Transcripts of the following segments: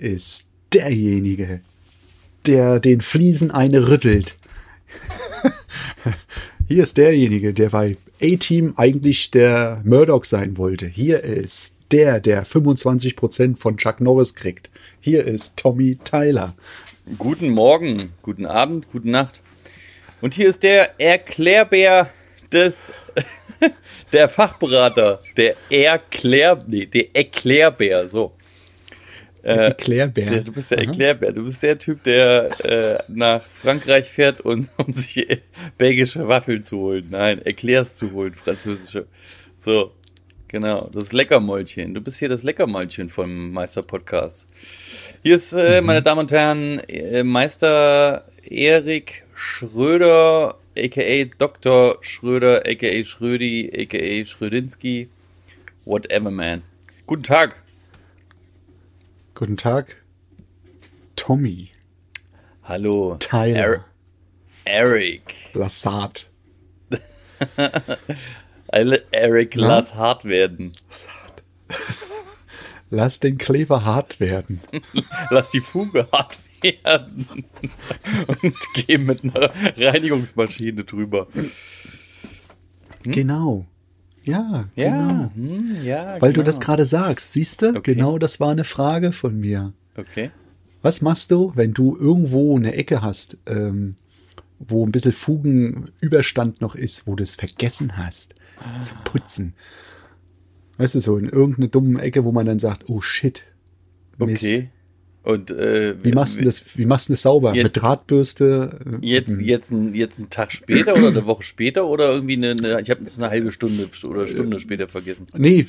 Ist derjenige, der den Fliesen eine rüttelt. Hier ist derjenige, der bei A-Team eigentlich der Murdoch sein wollte. Hier ist der, der 25% von Chuck Norris kriegt. Hier ist Tommy Tyler. Guten Morgen, guten Abend, gute Nacht. Und hier ist der Erklärbär des der Fachberater, der Erklär, nee, der Erklärbär, so. Äh, Erklärbär. der, du bist der Aha. Erklärbär. Du bist der Typ, der äh, nach Frankreich fährt, und, um sich äh, belgische Waffeln zu holen. Nein, Eclairs zu holen, französische. So, genau. Das Leckermäulchen. Du bist hier das Leckermäulchen vom Meister-Podcast. Hier ist, äh, meine Damen und Herren, äh, Meister Erik Schröder, a.k.a. Dr. Schröder, a.k.a. Schrödi, a.k.a. Schrödinski, whatever, man. Guten Tag. Guten Tag. Tommy Hallo. Tyler Er Eric. Lassard. Eric, Na? lass hart werden. Lass den Kleber hart werden. Lass die Fuge hart werden. Und geh mit einer Reinigungsmaschine drüber. Genau. Ja, Ja, genau. hm, ja. Weil du genau. das gerade sagst, siehst du? Okay. Genau das war eine Frage von mir. Okay. Was machst du, wenn du irgendwo eine Ecke hast, ähm, wo ein bisschen Fugenüberstand noch ist, wo du es vergessen hast zu putzen? Weißt du, so in irgendeine dumme Ecke, wo man dann sagt, oh shit. Mist. Okay. Und äh, Wie machst du das, wie machst du das sauber? Jetzt- Mit Drahtbürste? äh, Jetzt, jetzt, ein, jetzt einen Tag später oder eine Woche später oder irgendwie eine, eine ich habe es eine halbe Stunde oder Stunde später vergessen. Nee,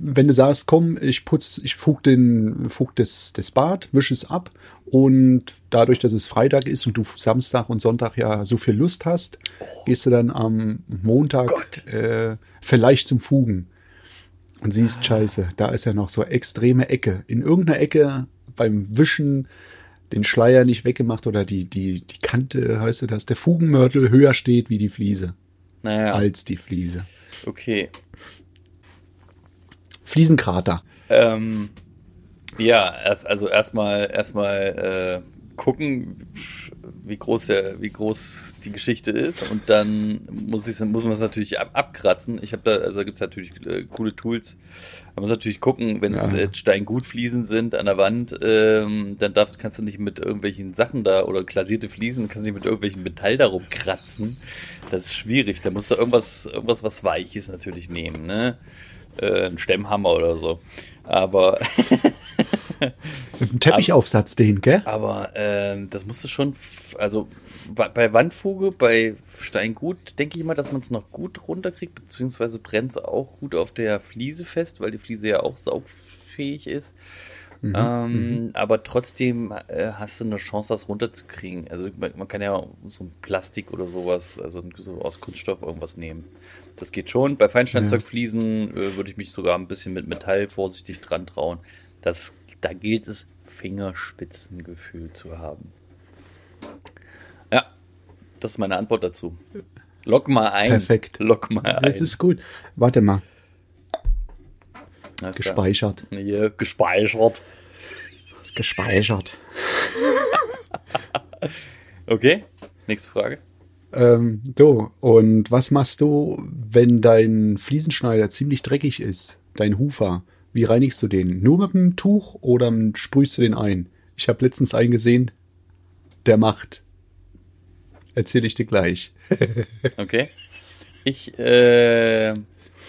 wenn du sagst, komm, ich putz, ich fug den, fug das, das Bad, wische es ab und dadurch, dass es Freitag ist und du Samstag und Sonntag ja so viel Lust hast, gehst du dann am Montag äh, vielleicht zum Fugen und siehst, scheiße, da ist ja noch so extreme Ecke. In irgendeiner Ecke beim Wischen den Schleier nicht weggemacht oder die, die, die Kante, heißt du, dass der Fugenmörtel höher steht wie die Fliese, Naja, als die Fliese. okay. Fliesenkrater. Ähm, ja, erst, also erstmal erstmal äh, gucken, wie groß der, wie groß die Geschichte ist und dann muss ich muss man es natürlich ab, abkratzen. Ich habe da also gibt es natürlich äh, coole Tools. Man muss natürlich gucken, wenn es Ja. äh, Steingutfliesen sind an der Wand, ähm, dann darf, kannst du nicht mit irgendwelchen Sachen da oder glasierte Fliesen, kannst du nicht mit irgendwelchen Metall darum kratzen. Das ist schwierig. Da musst du irgendwas irgendwas was weiches natürlich nehmen, ne? Äh, ein Stemmhammer oder so. Aber Mit einem Teppichaufsatz den, gell? Aber ähm, das musste schon, also bei Wandfuge, bei Steingut, denke ich mal, dass man es noch gut runterkriegt, beziehungsweise brennt es auch gut auf der Fliese fest, weil die Fliese ja auch saugfähig ist. ähm, Aber trotzdem äh, hast du eine Chance, das runterzukriegen. Also man, man kann ja so ein Plastik oder sowas, also so aus Kunststoff irgendwas nehmen. Das geht schon. Bei Feinsteinzeugfliesen äh, würde ich mich sogar ein bisschen mit Metall vorsichtig dran trauen. Das, da gilt es, Fingerspitzengefühl zu haben. Ja, das ist meine Antwort dazu. Lock mal ein. Perfekt. Lock mal ein. Das ist gut. Warte mal, Alles gespeichert. Hier, gespeichert. Gespeichert. Okay, nächste Frage. Ähm, so, und was machst du, wenn dein Fliesenschneider ziemlich dreckig ist? Dein Hufer. Wie reinigst du den? Nur mit einem Tuch oder sprühst du den ein? Ich habe letztens einen gesehen, der macht. Erzähle ich dir gleich. Okay. Ich, äh,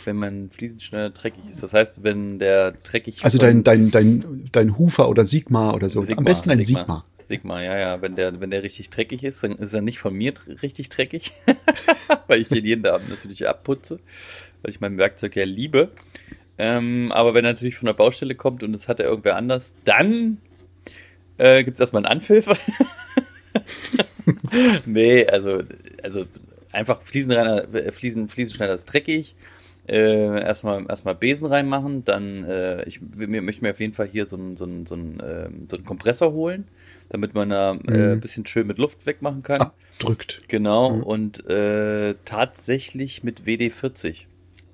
wenn mein Fliesenschneider dreckig ist, das heißt, wenn der dreckig Also dein, dein, dein, dein Hufer oder Sigma oder so. Sigma, Am besten ein Sigma. Sigma, ja, ja. Wenn der, wenn der richtig dreckig ist, dann ist er nicht von mir richtig dreckig, weil ich den jeden Abend natürlich abputze, weil ich mein Werkzeug ja liebe. Ähm, aber wenn er natürlich von der Baustelle kommt und das hat er irgendwer anders, dann äh, gibt es erstmal einen Anpfiff. nee, also, also einfach Fliesenreiner, äh, Fliesen, Fliesenschneider ist dreckig. Äh, erstmal, erstmal Besen reinmachen, dann äh, ich mir, möchte mir auf jeden Fall hier so einen so einen- so einen, ähm, so einen Kompressor holen, damit man da äh, ein Mhm. bisschen schön mit Luft wegmachen kann. Abdrückt. Genau, Mhm. und äh, tatsächlich mit WD-40.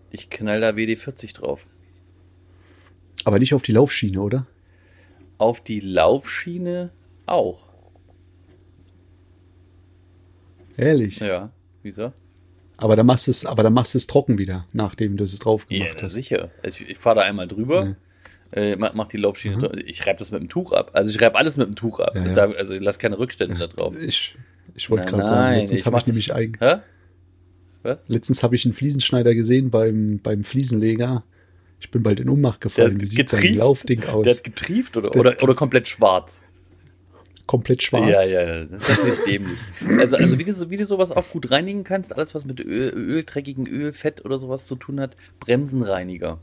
Ich knall da WD-40 drauf. Aber nicht auf die Laufschiene, oder? auf die Laufschiene auch. Ehrlich. Ja, wieso? Aber dann machst du es, aber dann machst du es trocken wieder, nachdem du es drauf Ja, gemacht na, hast. sicher. Also ich, ich fahre da einmal drüber, Mhm. äh, mach, die Laufschiene, dr- ich reibe das mit dem Tuch ab. Also ich reibe alles mit dem Tuch ab. Ja, ja. Da, also ich lasse keine Rückstände da drauf. Ich, ich wollte gerade sagen, letztens ich habe ich nämlich Hä? letztens habe ich einen Fliesenschneider gesehen beim, beim Fliesenleger. Ich bin bald in Ohnmacht gefallen. Wie sieht getrieft. Laufding aus? Der hat getrieft oder, Der- oder, oder komplett schwarz. Komplett schwarz. Ja, ja, ja, das ist natürlich dämlich. Also, also wie, du, so- wie du sowas auch gut reinigen kannst, alles was mit Öl, Öl, dreckigem Öl, Fett oder sowas zu tun hat, Bremsenreiniger.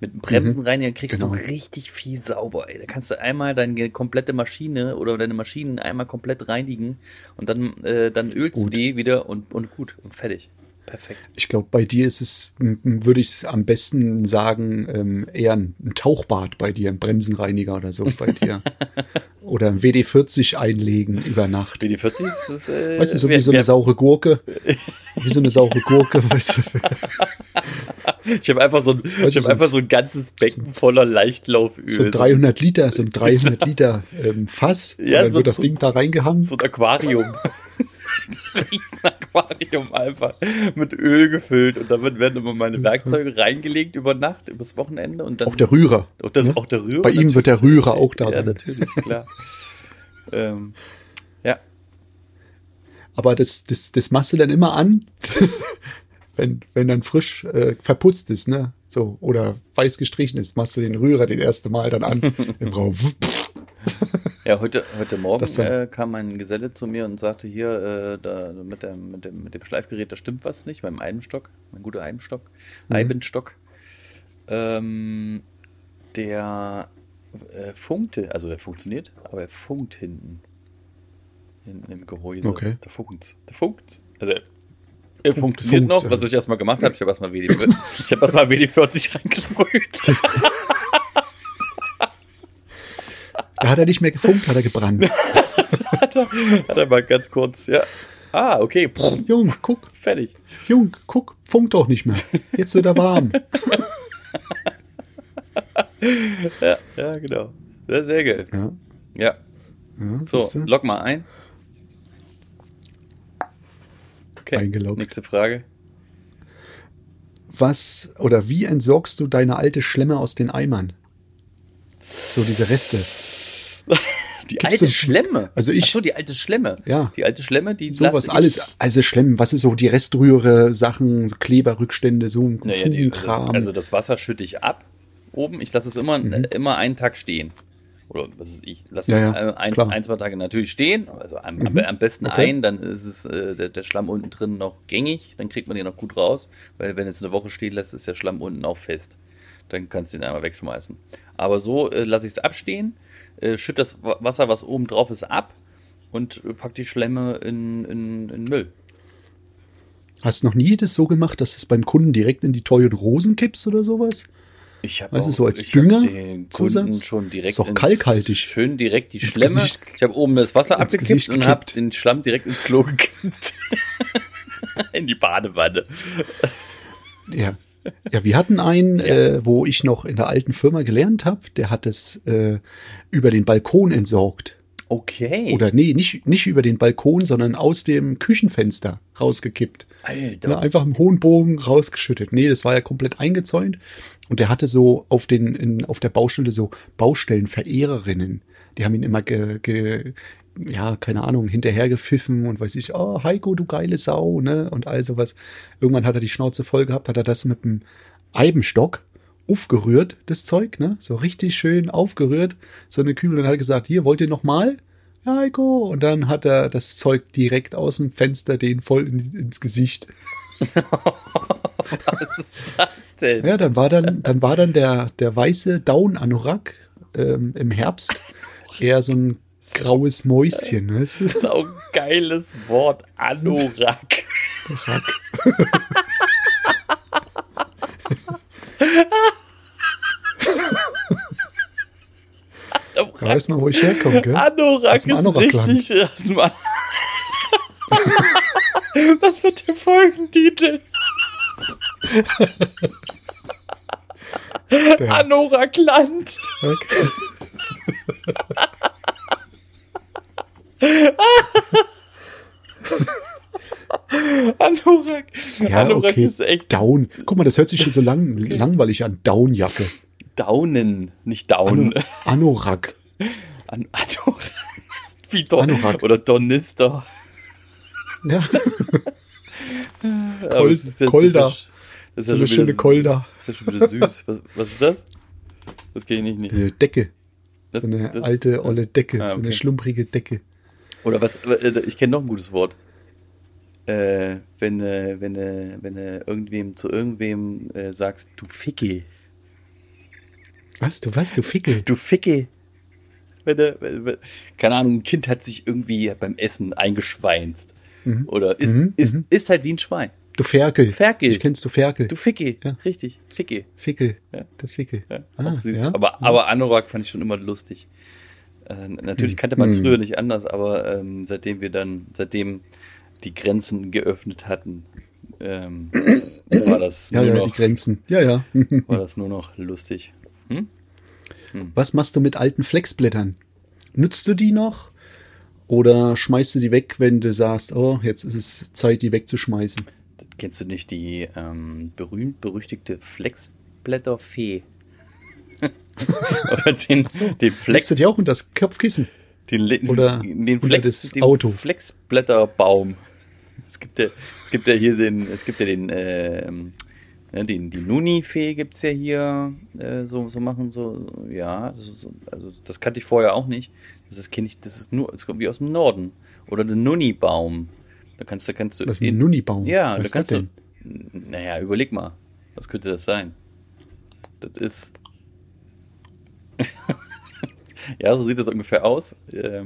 Mit einem Bremsenreiniger kriegst Genau. du richtig viel sauber. Ey. Da kannst du einmal deine komplette Maschine oder deine Maschinen einmal komplett reinigen und dann, äh, dann ölst du die wieder und, und gut und fertig. Perfekt. Ich glaube, bei dir ist es, würde ich am besten sagen, ähm, eher ein, ein Tauchbad bei dir, ein Bremsenreiniger oder so bei dir. oder ein WD-40 einlegen über Nacht. BD40 ist, ist äh, Weißt du, so wie so eine saure Gurke. Wie so eine saure Gurke, weißt du. Ich habe einfach so ein, ich du, hab so einfach ein- so ein ganzes Becken voller Leichtlauföl. So ein 300 Liter, so ein 300 Liter ähm, Fass. Ja, und dann so- wird das so- Ding da reingehangen. so ein Aquarium. Riesen Aquarium einfach mit Öl gefüllt und damit werden immer meine Werkzeuge reingelegt über Nacht, übers Wochenende und dann Auch der Rührer. auch der, ne? auch der Rührer. Bei ihm wird der Rührer auch da Ja, sein. natürlich, klar. ähm, ja, Aber das, das, das machst du dann immer an, wenn, wenn dann frisch äh, verputzt ist, ne? So, oder weiß gestrichen ist, machst du den Rührer das erste Mal dann an im Raum. Ja heute, heute Morgen äh, kam ein Geselle zu mir und sagte hier, äh, da, mit, dem, mit, dem, mit dem Schleifgerät, da stimmt was nicht, beim Eibenstock, mein guter Eibenstock, Mhm. Eibenstock, ähm, der äh, funkte, also der funktioniert, aber er funkt hinten. Hinten im Gehäuse. Okay. Der funkt. Der funkt. Also er funktioniert funkt, noch, was ich erstmal gemacht habe. Ich habe erstmal WD, ich habe erstmal WD40 reingesprüht. Da hat er nicht mehr gefunkt, hat er gebrannt. hat, er, hat er mal ganz kurz, ja. Ah, okay. Jung, guck, fertig. Jung, guck, funkt doch nicht mehr. Jetzt wird er warm. Ja, ja, genau. Ja, sehr geil. Ja, Ja. ja So, log mal ein. Okay. Eingeloggt. Nächste Frage. Was oder wie entsorgst du deine alte Schlemme aus den Eimern? So diese Reste. Die Gibt's alte das- Schlemme. Also ich- Ach so, die alte Schlemme. Ja. Die alte Schlemme, die Sowas lasse ich- alles, also schlimm. Was ist so die Restrühre, Sachen, so Kleberrückstände, so ein Naja, die, das, Fugenkram. also das Wasser schütte ich ab oben. Ich lasse es immer, Mhm. äh, immer einen Tag stehen. Oder was ist ich? Lass Ja, ja, ein, ein, klar. ein, zwei Tage natürlich stehen. Also am, am, Mhm. am besten Okay. ein, dann ist es äh, der, der Schlamm unten drin noch gängig. Dann kriegt man den noch gut raus. Weil wenn es eine Woche stehen lässt, ist der Schlamm unten auch fest. Dann kannst du ihn einmal wegschmeißen. Aber so äh, lasse ich es abstehen, äh, schütte das Wa- Wasser, was oben drauf ist, ab und äh, pack die Schlemme in, in, in Müll. Hast du noch nie das so gemacht, dass du es beim Kunden direkt in die teuren Rosen kippst oder sowas? Ich habe du, so als ich hab Dünger den Kunden schon direkt Ist doch ins- kalkhaltig. schön direkt die Ins Schlemme. Gesicht- ich habe oben das Wasser abgekippt und habe den Schlamm direkt ins Klo gekippt. in die Badewanne. Ja. Ja, wir hatten einen, Ja. äh, wo ich noch in der alten Firma gelernt habe, der hat es äh, über den Balkon entsorgt. Okay. Oder nee, nicht, nicht über den Balkon, sondern aus dem Küchenfenster rausgekippt. Alter. Ne, einfach im hohen Bogen rausgeschüttet. Nee, das war ja komplett eingezäunt. Und der hatte so auf den, in, auf der Baustelle so Baustellenverehrerinnen. Die haben ihn immer ge, ge, ja, keine Ahnung, hinterhergepfiffen und weiß ich, oh, Heiko, du geile Sau, ne? Und all sowas. Irgendwann hat er die Schnauze voll gehabt, hat er das mit dem Eibenstock aufgerührt, das Zeug, ne? So richtig schön aufgerührt. So eine Kübel. Und dann hat er gesagt, hier, wollt ihr noch mal? Ja, Heiko. Und dann hat er das Zeug direkt aus dem Fenster den voll in, ins Gesicht. Was ist das denn? Ja, dann war dann, dann war dann der, der weiße Down-Anorak ähm, im Herbst eher so ein graues Mäuschen. Ne? Das ist auch ein geiles Wort. Anorak. Rack. Da weiß man, wo ich herkomme, gell? Anorak ist Anorakland. richtig. Was wird der Folgentitel? Anorakland. okay. Anorak. Ja, Anorak okay. ist echt Down. Guck mal, das hört sich schon so lang, langweilig an. Downjacke. Daunen, nicht Down. Ano, Anorak. An Anorak. Wie Don Anorak. oder Donister. Ja, es ist ja- Kolder. Das ist, so ja eine schon schöne wieder, Kolder. Das ist ja schon wieder süß. Was, was ist das? Das kenne ich nicht. Eine Decke. Das, So eine das- alte, olle Decke. Ah, So eine okay. schlumprige Decke. Oder was, äh, ich kenne noch ein gutes Wort. Äh, wenn, äh, wenn, äh, wenn äh, irgendwem zu irgendwem äh, sagst, du Ficke. Was? Du was? Du Fickel? Du Ficke. Wenn, äh, wenn, wenn, keine Ahnung, ein Kind hat sich irgendwie beim Essen eingeschweinst. Oder ist, Mhm, ist, mhm. ist halt wie ein Schwein. Du Ferkel. Ferkel. Ich kennst du Ferkel. Du Ficke. Ja. Richtig, Ficke. Fickel. Ja. Der Fickel. Ja, Ah, auch süß. ja. Aber, aber Anorak fand ich schon immer lustig. Äh, natürlich kannte man es Hm. früher nicht anders, aber ähm, seitdem wir dann, seitdem die Grenzen geöffnet hatten, ähm, war das Ja, nur ja, die noch, Grenzen. Ja, ja. war das nur noch lustig. Hm? Was machst du mit alten Flexblättern? Nutzt du die noch? Oder schmeißt du die weg, wenn du sagst, oh, jetzt ist es Zeit, die wegzuschmeißen? Kennst du nicht die ähm, berühmt-berüchtigte Flexblätterfee? Oder den, den Legst Flex, du die auch unter das Kopfkissen? den, oder den Flex, den Auto? Flexblätterbaum. Es gibt ja, es gibt ja hier den, es gibt ja den, ne, den, die Nuni-Fee gibt's ja hier, äh, so, so machen, so, ja, so- also das kannte ich vorher auch nicht. Das ist, kenn ich, das ist nur, es kommt wie aus dem Norden. Oder der Nuni-Baum. Da kannst du, kannst du. Das ist ein Nunibaum. Ja, Was da kannst du. Naja, überleg mal. Was könnte das sein? Das ist. ja, so sieht das ungefähr aus. Äh,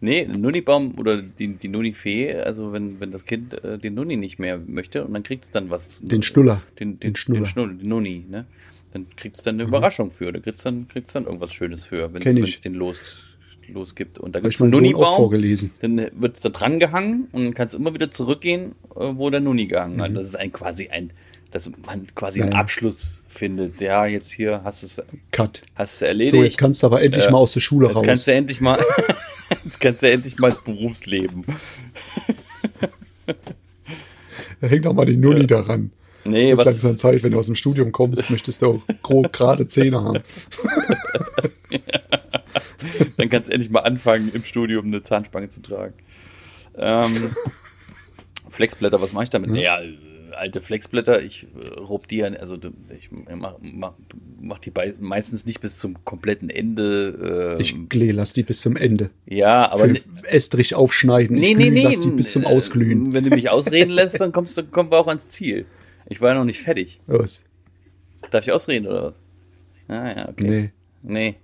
nee, Nunibaum oder die, die Nuni-Fee, also wenn, wenn das Kind äh, den Nuni nicht mehr möchte und dann kriegt es dann was. Den Schnuller. Den, den, Den den Schnuller. Schnuller. den Nuni, ne? Dann kriegst du dann eine Überraschung für. Da kriegst du dann, kriegst du dann irgendwas Schönes für, wenn es den los, los gibt. Und da gibt es einen Nunibaum. vorgelesen. Dann wird es da dran gehangen und dann kannst du immer wieder zurückgehen, äh, wo der Nuni gehangen Mhm. hat. Das ist ein quasi ein, dass man quasi Ja, einen ja. Abschluss findet. Ja, jetzt hier hast du es Cut. hast du erledigt. So, jetzt kannst du aber endlich Äh, mal aus der Schule Jetzt raus. kannst du endlich mal, jetzt kannst du endlich mal ins Berufsleben. Da hängt auch mal die Nuni daran. Nee, Wird was, langsam Zeit, wenn du aus dem Studium kommst, möchtest du auch grob gerade Zähne haben. dann kannst du endlich mal anfangen, im Studium eine Zahnspange zu tragen. Ähm, Flexblätter, was mache ich damit? Naja, äh, alte Flexblätter, ich äh, rob die also ich mach, mach, mach die meistens nicht bis zum kompletten Ende. Äh, Ich Klee, lass die bis zum Ende. ja, aber Für ne- Estrich aufschneiden. nee, ich nee, glüh, nee. lass die bis zum äh, Ausglühen. Wenn du mich ausreden lässt, dann kommst du, kommen wir auch ans Ziel. Ich war ja noch nicht fertig. Was? Darf ich ausreden oder was? Ah ja, okay. Nee. Nee.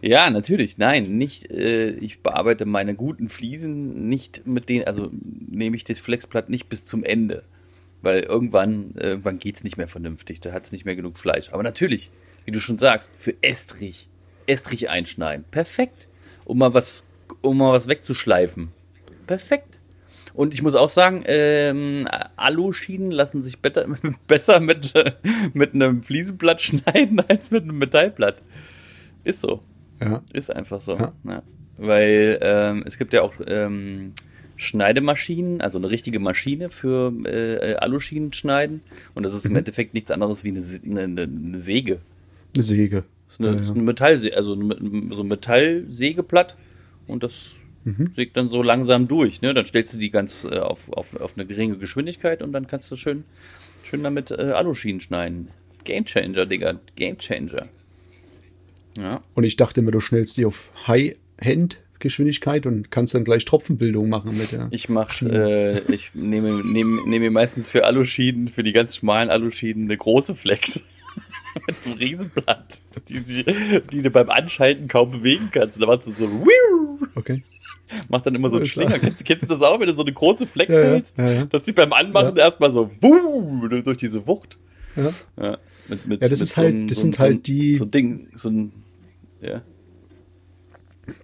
Ja, natürlich. Nein, nicht. Äh, ich bearbeite meine guten Fliesen nicht mit denen, also nehme ich das Flexblatt nicht bis zum Ende. Weil irgendwann, irgendwann geht es nicht mehr vernünftig. Da hat es nicht mehr genug Fleisch. Aber natürlich, wie du schon sagst, für Estrich. Estrich einschneiden. Perfekt. Um mal was, um mal was wegzuschleifen. Perfekt. Und ich muss auch sagen, ähm, Aluschienen lassen sich better, besser mit, mit einem Fliesenblatt schneiden als mit einem Metallblatt. Ist so. Ja. Ist einfach so. Ja. Ja. Weil ähm, es gibt ja auch ähm, Schneidemaschinen, also eine richtige Maschine für äh, Aluschienen schneiden. Und das ist Mhm. im Endeffekt nichts anderes wie eine, eine, eine Säge. Eine Säge. Das ist eine, Ja, ist eine Metallsäge, also so ein Metallsägeblatt. Und das Mhm. sägt dann so langsam durch. Ne? Dann stellst du die ganz äh, auf, auf, auf eine geringe Geschwindigkeit und dann kannst du schön, schön damit äh, Aluschienen schneiden. Gamechanger, Digga. Gamechanger. Ja. Und ich dachte immer, du schnellst die auf High-Hand-Geschwindigkeit und kannst dann gleich Tropfenbildung machen mit der. Ich mach, äh, ich nehme, nehme, nehme meistens für Aluschienen, für die ganz schmalen Aluschienen, eine große Flex. Mit einem Riesenblatt, die, sie, die du beim Anschalten kaum bewegen kannst. Da machst du so, Okay. macht dann immer so einen Ist Schlinger. Kennst, kennst du das auch, wenn du so eine große Flex Ja, hältst? ja, ja. Dass die beim Anmachen erstmal so wuh, durch diese Wucht. Ja. Mit, mit, Ja, das ist halt- ein- das ein- sind so ein- halt die- So ein Ding, so ein. Ja.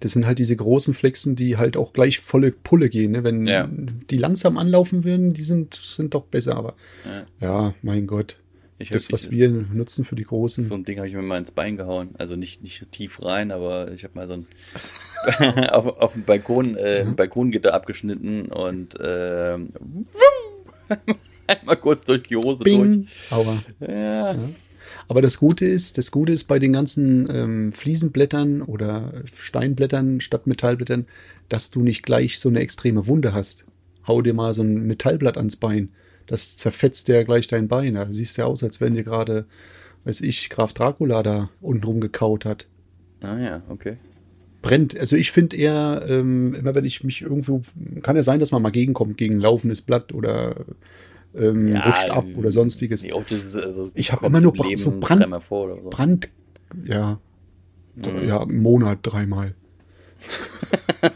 Das sind halt diese großen Flexen, die halt auch gleich volle Pulle gehen. Ne? Wenn Ja. die langsam anlaufen würden, die sind, sind doch besser. Aber Ja. ja, mein Gott. Ich Das, was wir nutzen für die großen. So ein Ding habe ich mir mal ins Bein gehauen. Also nicht, nicht tief rein, aber ich habe mal so ein auf, auf dem Balkon, äh, ein Balkongitter abgeschnitten und ähm, einmal kurz durch die Hose Bing! Aua. durch. Ja. Aber das Gute ist, das Gute ist bei den ganzen ähm, Fliesenblättern oder Steinblättern statt Metallblättern, dass du nicht gleich so eine extreme Wunde hast. Hau dir mal so ein Metallblatt ans Bein. Das zerfetzt dir ja gleich dein Bein. Da siehst ja aus, als wenn dir gerade, weiß ich, Graf Dracula da untenrum gekaut hat. Ah ja, okay. Brennt. Also ich finde eher, ähm, immer wenn ich mich irgendwo, kann ja sein, dass man mal gegenkommt gegen laufendes Blatt oder ähm, rutscht ab oder sonstiges. Nee, ist, also, Ich hab kommt immer nur Leben so Brand- so. Brand, ja, Mhm. ja, im Monat dreimal.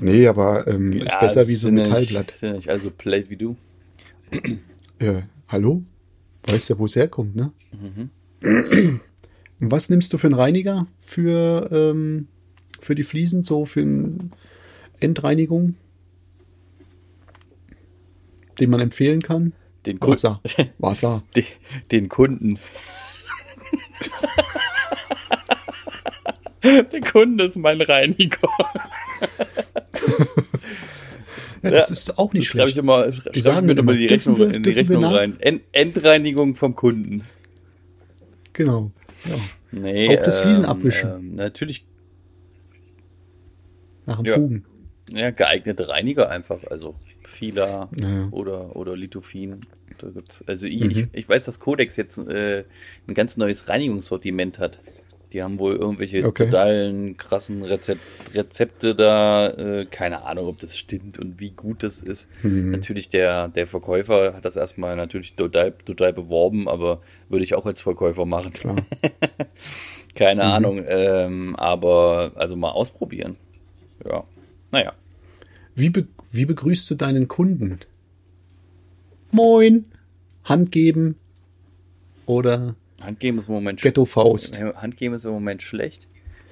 nee, aber ähm, ist Ja, besser es wie so ein ja Metallblatt. Nicht, ja nicht also plate wie du. Ja, hallo? Weißt ja, wo es herkommt, ne? Mhm. Was nimmst du für einen Reiniger für, ähm, für die Fliesen, so für eine Endreinigung? Den man empfehlen kann? Den, Kun Wasser. Wasser. den, den Kunden. Der Kunde ist mein Reiniger. Ja, das Ja, ist auch nicht Schreibe ich schlecht. immer, ich sagen mir immer, die Rechnung, wir- in die Rechnung rein. End, Endreinigung vom Kunden. Genau. Ja. Nee, Auch das Fliesen abwischen. Ähm, natürlich, Nach dem Ja. Fugen. ja, geeignete Reiniger einfach. Also Fila Ja. oder, oder Lithophin. Da gibt's, also ich, Mhm. ich, ich weiß, dass Codex jetzt äh, ein ganz neues Reinigungssortiment hat. Die haben wohl irgendwelche Okay. totalen krassen Rezept, Rezepte da. Äh, keine Ahnung, ob das stimmt und wie gut das ist. Mhm. Natürlich, der, der Verkäufer hat das erstmal natürlich total, total beworben, aber würde ich auch als Verkäufer machen. Klar. Keine Mhm. Ahnung, ähm, aber also mal ausprobieren. Ja, naja. Wie, wie begrüßt du deinen Kunden? Moin. Hand geben. Oder Handgeben ist im Moment Ghetto-Faust. Handgeben ist im Moment schlecht.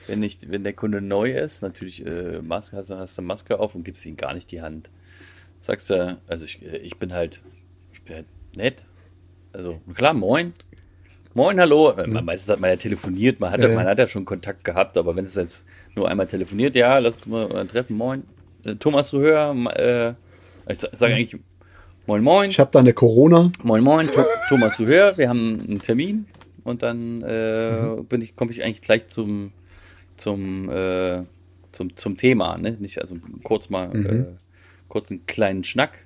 Wenn nicht, wenn der Kunde neu ist, natürlich äh, Maske, hast, du- hast du Maske auf und gibst ihm gar nicht die Hand. Sagst du, also ich, äh, ich bin halt, ich bin halt nett. Also klar, moin. Moin, hallo. Man, meistens hat man ja telefoniert, man hat, ja. man hat ja schon Kontakt gehabt, aber wenn es jetzt nur einmal telefoniert, ja, lass uns mal äh, treffen, moin. Äh, Thomas hören, äh, ich sage sag eigentlich moin, moin. Ich habe da eine Corona. Moin Moin, Tho Thomas Zuhör, wir haben einen Termin und dann äh, bin ich, komme ich eigentlich gleich zum, zum, äh, zum, zum Thema, ne? Nicht, also kurz mal, Mhm. äh, kurz einen kleinen Schnack,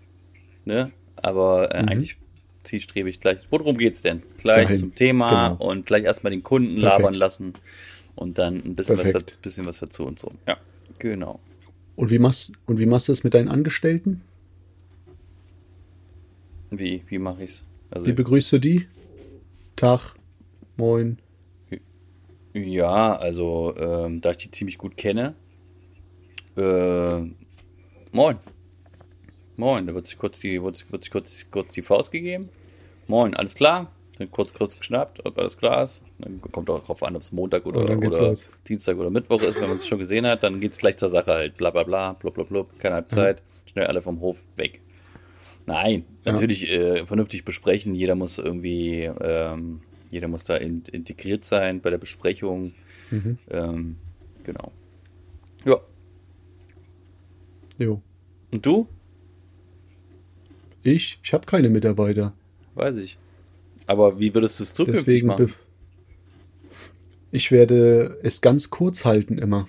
ne? Aber äh, Mhm. eigentlich zielstrebig gleich. Worum geht's denn? Gleich Dahin. zum Thema Genau. und gleich erstmal den Kunden Perfekt. labern lassen und dann ein bisschen was, Perfekt. da, bisschen was dazu und so. Ja, genau. Und wie machst, und wie machst du das mit deinen Angestellten? Wie, wie mache ich's? Also, Wie begrüßt du die? Tag. Moin. Ja, also ähm, da ich die ziemlich gut kenne. Äh, moin. Moin, da wird sich kurz die, wird, wird sich kurz, kurz die Faust gegeben. Moin, alles klar? Dann kurz, kurz geschnappt, ob alles klar ist. Dann kommt auch darauf an, ob es Montag oder, oder. Dienstag oder Mittwoch ist. Wenn man es schon gesehen hat, dann geht es gleich zur Sache halt. Bla bla bla, blub blub blub, keine Halbzeit. Schnell alle vom Hof weg. Nein, Ja. natürlich äh, vernünftig besprechen. Jeder muss irgendwie, ähm, jeder muss da in, integriert sein bei der Besprechung. Mhm. Ähm, genau. Ja. Jo. Und du? Ich? Ich habe keine Mitarbeiter. Weiß ich. Aber wie würdest du es zukünftig Deswegen. machen? Ich werde es ganz kurz halten immer.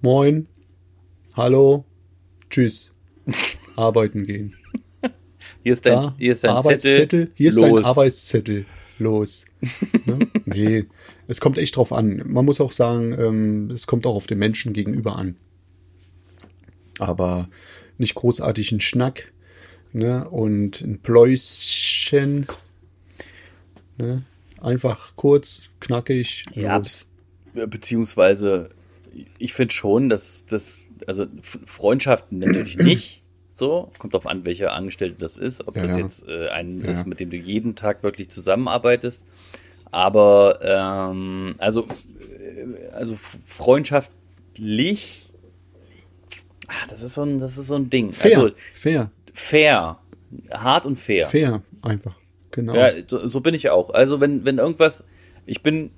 Moin. Hallo. Tschüss. Arbeiten gehen. Hier ist dein, Da, hier ist dein Arbeitszettel. Zettel. Hier ist Los. dein Arbeitszettel. Los. ne? Nee, es kommt echt drauf an. Man muss auch sagen, ähm, es kommt auch auf den Menschen gegenüber an. Aber nicht großartig ein Schnack ne? und ein Pläuschen. Ne? Einfach kurz, knackig. Ja, los. be beziehungsweise ich finde schon, dass das, also Freundschaften natürlich nicht so, kommt drauf an, welcher Angestellte das ist, ob Ja, das jetzt äh, ein Ja. ist, mit dem du jeden Tag wirklich zusammenarbeitest. Aber ähm, also, äh, also freundschaftlich, ah, das ist so ein, das ist so ein Ding. Fair, Also fair. Fair. Hart und fair. Fair, einfach. Genau. Ja, so, so bin ich auch. Also wenn, wenn irgendwas, ich bin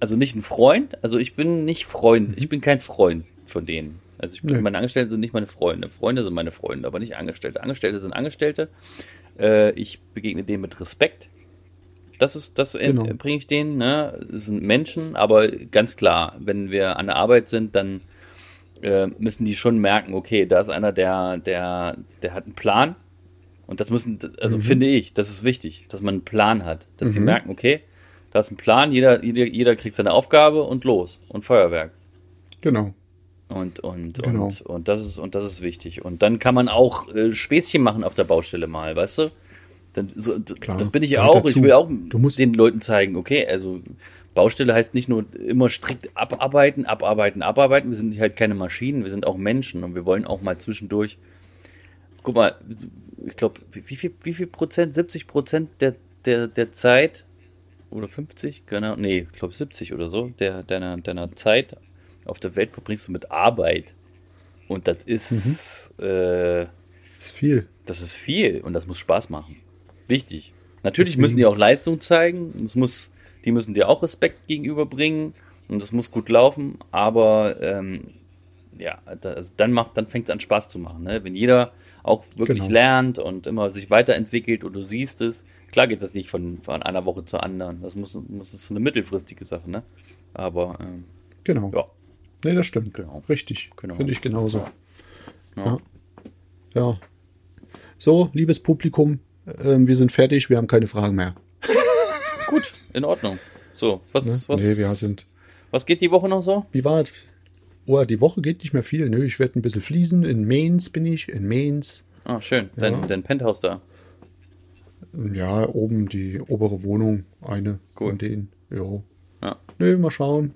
also nicht ein Freund, also ich bin nicht Freund, ich bin kein Freund von denen. Also ich bin, Nee. meine Angestellten sind nicht meine Freunde. Freunde sind meine Freunde, aber nicht Angestellte. Angestellte sind Angestellte. Äh, ich begegne denen mit Respekt. Das ist, das Genau. bringe ich denen, ne? Das sind Menschen, aber ganz klar, wenn wir an der Arbeit sind, dann äh, müssen die schon merken, okay, da ist einer, der, der, der hat einen Plan. Und das müssen, also Mhm. finde ich, das ist wichtig, dass man einen Plan hat. Dass die Mhm. merken, okay, da ist ein Plan, jeder, jeder, jeder kriegt seine Aufgabe und los. Und Feuerwerk. Genau. Und, und, Genau. und, und, das ist, und das ist wichtig. Und dann kann man auch äh, Späßchen machen auf der Baustelle mal, weißt du? Dann, so, Klar. das bin ich Gehört auch. dazu. Ich will auch Du musst- den Leuten zeigen, okay, also Baustelle heißt nicht nur immer strikt abarbeiten, abarbeiten, abarbeiten. Wir sind halt keine Maschinen, wir sind auch Menschen und wir wollen auch mal zwischendurch. Guck mal, ich glaube, wie, viel, wie viel Prozent, 70 Prozent der, der, der Zeit oder 50, keine Ahnung, nee, ich glaube 70 oder so, der, deiner, deiner Zeit auf der Welt verbringst du mit Arbeit. Und das ist, Mhm. äh, Ist viel. das ist viel und das muss Spaß machen. Wichtig. Natürlich Deswegen- müssen die auch Leistung zeigen. Es muss, die müssen dir auch Respekt gegenüberbringen und es muss gut laufen. Aber ähm, ja, da, also dann macht, dann fängt es an Spaß zu machen. Ne? Wenn jeder auch wirklich Genau. lernt und immer sich weiterentwickelt und du siehst es. Klar geht das nicht von, von einer Woche zur anderen. Das muss, muss das ist so eine mittelfristige Sache. Ne? Aber ähm, Genau. ja, Nee, das stimmt. Genau. Richtig. Genau. Finde ich genauso. Ja. Ja. ja. So, liebes Publikum, ähm, wir sind fertig, wir haben keine Fragen mehr. gut, in Ordnung. So, was, Ne? was, nee, wir sind. was geht die Woche noch so? Wie war es? Oh, die Woche geht nicht mehr viel. Nö, ich werde ein bisschen fließen. In Mainz bin ich, in Mainz. Ah, schön. Dein, Ja. dein Penthouse da. Ja, oben die obere Wohnung, eine Cool. von denen. Jo. Ja. Nö, mal schauen.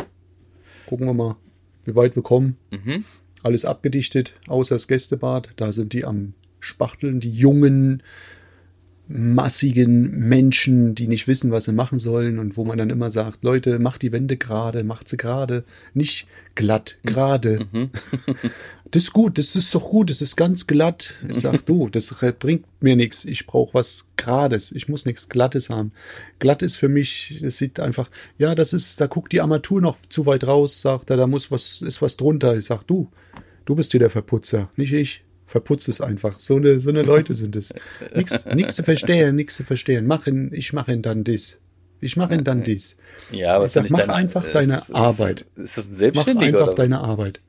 Gucken wir mal, wie weit wir kommen. Mhm. Alles abgedichtet, außer das Gästebad. Da sind die am Spachteln, die jungen, massigen Menschen, die nicht wissen, was sie machen sollen und wo man dann immer sagt, Leute, macht die Wände gerade, macht sie gerade, nicht glatt, gerade. Das ist gut, das ist doch gut, das ist ganz glatt. Ich sag, du, das bringt mir nichts. Ich brauche was Grades. Ich muss nichts Glattes haben. Glatt ist für mich, das sieht einfach, ja, das ist, da guckt die Armatur noch zu weit raus, sagt er, da muss was, ist was drunter. Ich sag, du, du bist hier der Verputzer, nicht ich. Verputz es einfach. So eine, so eine Leute sind es. Nix, nix zu verstehen, nix zu verstehen. Machen, ich mache ihn dann dies. Ich mache ihn dann dies. Ja, aber Ich sag, mach deine- einfach ist- deine ist, Arbeit. Ist das ein Mach Selbstständiger einfach oder deine Arbeit.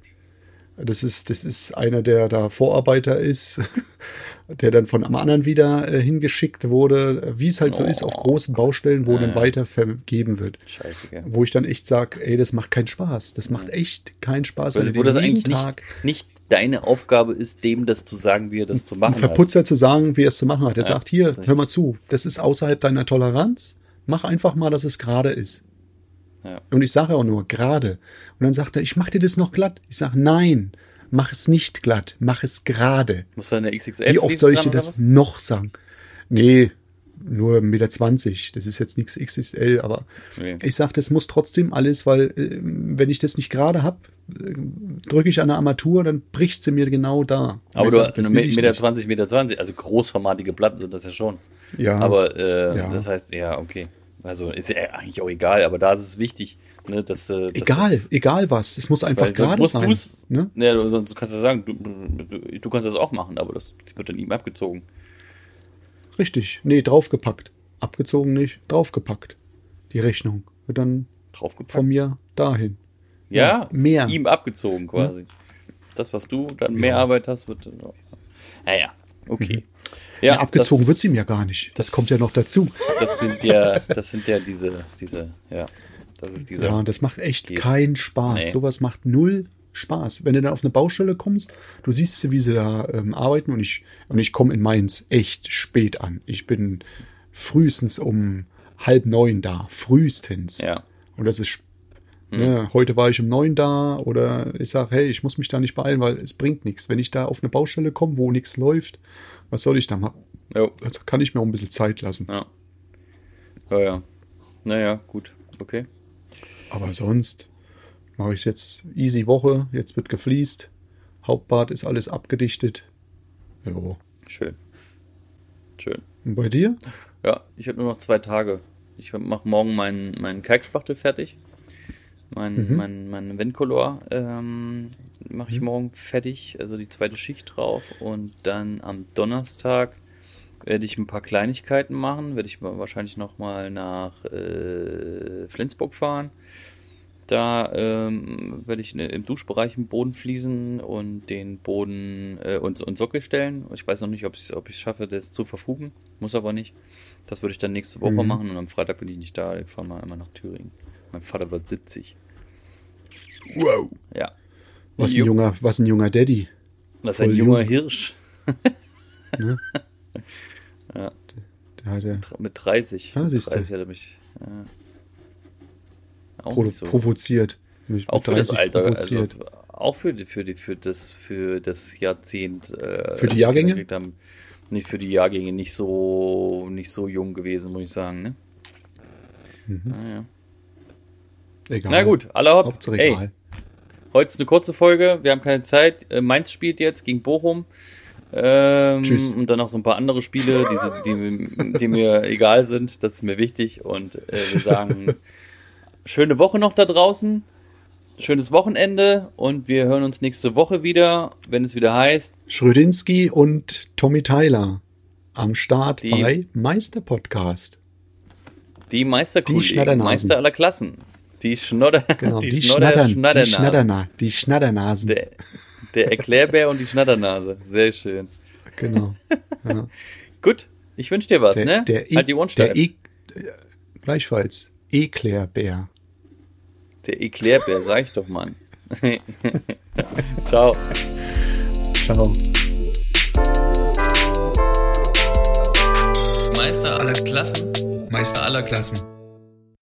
Das ist, das ist einer, der da Vorarbeiter ist, der dann von einem anderen wieder äh, hingeschickt wurde, wie es halt so ist auf Oh. großen Baustellen, wo Ja, dann weiter vergeben wird. was? Scheiße, gell. Wo ich dann echt sage, ey, das macht keinen Spaß. Das macht echt keinen Spaß. Wenn wo das eigentlich nicht, nicht deine Aufgabe ist, dem das zu sagen, wie er das zu machen hat. Verputzer zu sagen, wie er es zu machen hat. Er Ja, sagt, hier, hör mal zu, das ist außerhalb deiner Toleranz. Mach einfach mal, dass es gerade ist. Ja. Und ich sage auch nur, gerade. Und dann sagt er, ich mach dir das noch glatt. Ich sage, nein, mach es nicht glatt, mach es gerade. Muss da eine XXL Wie oft soll ich dir das noch sagen? Nee, nur 1,20 Meter. Das ist jetzt nichts XXL, aber Nee. ich sage, das muss trotzdem alles, weil äh, wenn ich das nicht gerade hab, äh, drücke ich an der Armatur, dann bricht sie mir genau da. Aber du sag, will ich Meter nicht. 20, Meter 20, also großformatige Platten sind das ja schon. Ja, Aber äh, Ja. das heißt, ja, okay. Also ist ja eigentlich auch egal, aber da ist es wichtig, ne, dass, äh, dass egal, das- egal was. Es muss einfach gerade sein. Ne? Ja, du- sonst kannst du sagen, du, du, du kannst das auch machen, aber das wird dann ihm abgezogen. Richtig. Nee, draufgepackt. Abgezogen nicht, draufgepackt. Die Rechnung. Wird dann Draufgepackt. von mir dahin. ja, ja, mehr. ihm abgezogen quasi. Das, was du dann mehr Ja. Arbeit hast, wird. Naja, okay. Ja, Ja, abgezogen das- wird's ihm ja gar nicht. Das, kommt ja noch dazu. Das sind ja, das sind ja diese, diese, ja, das ist dieser. Ja, und das macht echt Geht. keinen Spaß. Nee. Sowas macht null Spaß. Wenn du dann auf eine Baustelle kommst, du siehst sie, wie sie da ähm, arbeiten und ich, und ich komme in Mainz echt spät an. Ich bin frühestens um halb neun da. Frühestens. ja, Und das ist, ne, heute war ich um neun da oder ich sage, hey, ich muss mich da nicht beeilen, weil es bringt nichts. Wenn ich da auf eine Baustelle komme, wo nichts läuft, was soll ich da machen? jo, Also kann ich mir auch ein bisschen Zeit lassen. ja. Ja, ja. Naja, gut, okay. Aber sonst mache ich jetzt easy Woche. Jetzt wird gefliest. Hauptbad ist alles abgedichtet. Jo. Schön. Schön. Und bei dir? Ja, ich habe nur noch zwei Tage. Ich mache morgen meinen meinen Kalkspachtel fertig. Mein, Mhm. mein, mein Ventcolor ähm, mache ich Mhm. morgen fertig, also die zweite Schicht drauf. Und dann am Donnerstag werde ich ein paar Kleinigkeiten machen. Werde ich wahrscheinlich nochmal nach äh, Flensburg fahren. Da ähm, werde ich ne- im Duschbereich den Boden fließen und den Boden äh, und, und Sockel stellen. Ich weiß noch nicht, ob ich es ob ich's schaffe, das zu verfugen. Muss aber nicht. Das würde ich dann nächste Woche Mhm. machen und am Freitag bin ich nicht da. Ich fahre mal immer nach Thüringen. Mein Vater wird 70. Wow. Ja. Was ein junger, was ein junger Daddy. Was ein voll junger jung. Hirsch Ne? Ja. Der hat ja mit 30. Ah, mit siehst du. 30 hat er mich. Ja. Auch pro so. provoziert. Mich Auch für das 30 Alter, provoziert. also auch für, für, die, für, das, für das Jahrzehnt. Äh, Für die als Jahrgänge? Haben, nicht für die Jahrgänge, nicht so, nicht so jung gewesen, muss ich sagen. Ne? Mhm. Naja. Egal. Na gut, alle hopp. Hauptsache egal. heute ist eine kurze Folge, wir haben keine Zeit. Äh, Mainz spielt jetzt gegen Bochum. Ähm, Tschüss. Und dann noch so ein paar andere Spiele, die, die, die mir egal sind. Das ist mir wichtig. Und äh, wir sagen, schöne Woche noch da draußen. Schönes Wochenende. Und wir hören uns nächste Woche wieder, wenn es wieder heißt. Schrödinski und Tommy Tyler am Start Die- bei Meister Podcast. Die Meisterkollegen. Meister aller Klassen. Die Schnodder, Genau, die, die, Schnattern, Schnodder, die, Schnaddernasen. Schnatterna, die Schnatternasen. Der, der Erklärbär und die Schnatternase. Sehr schön. Genau. Ja. Gut, ich wünsche dir was, Der, ne? der, e halt die steif. e äh, Gleichfalls. Eklärbär. Der Erklärbär, sag ich doch, Mann. Ciao. Ciao. Meister aller Klassen. Meister aller Klassen.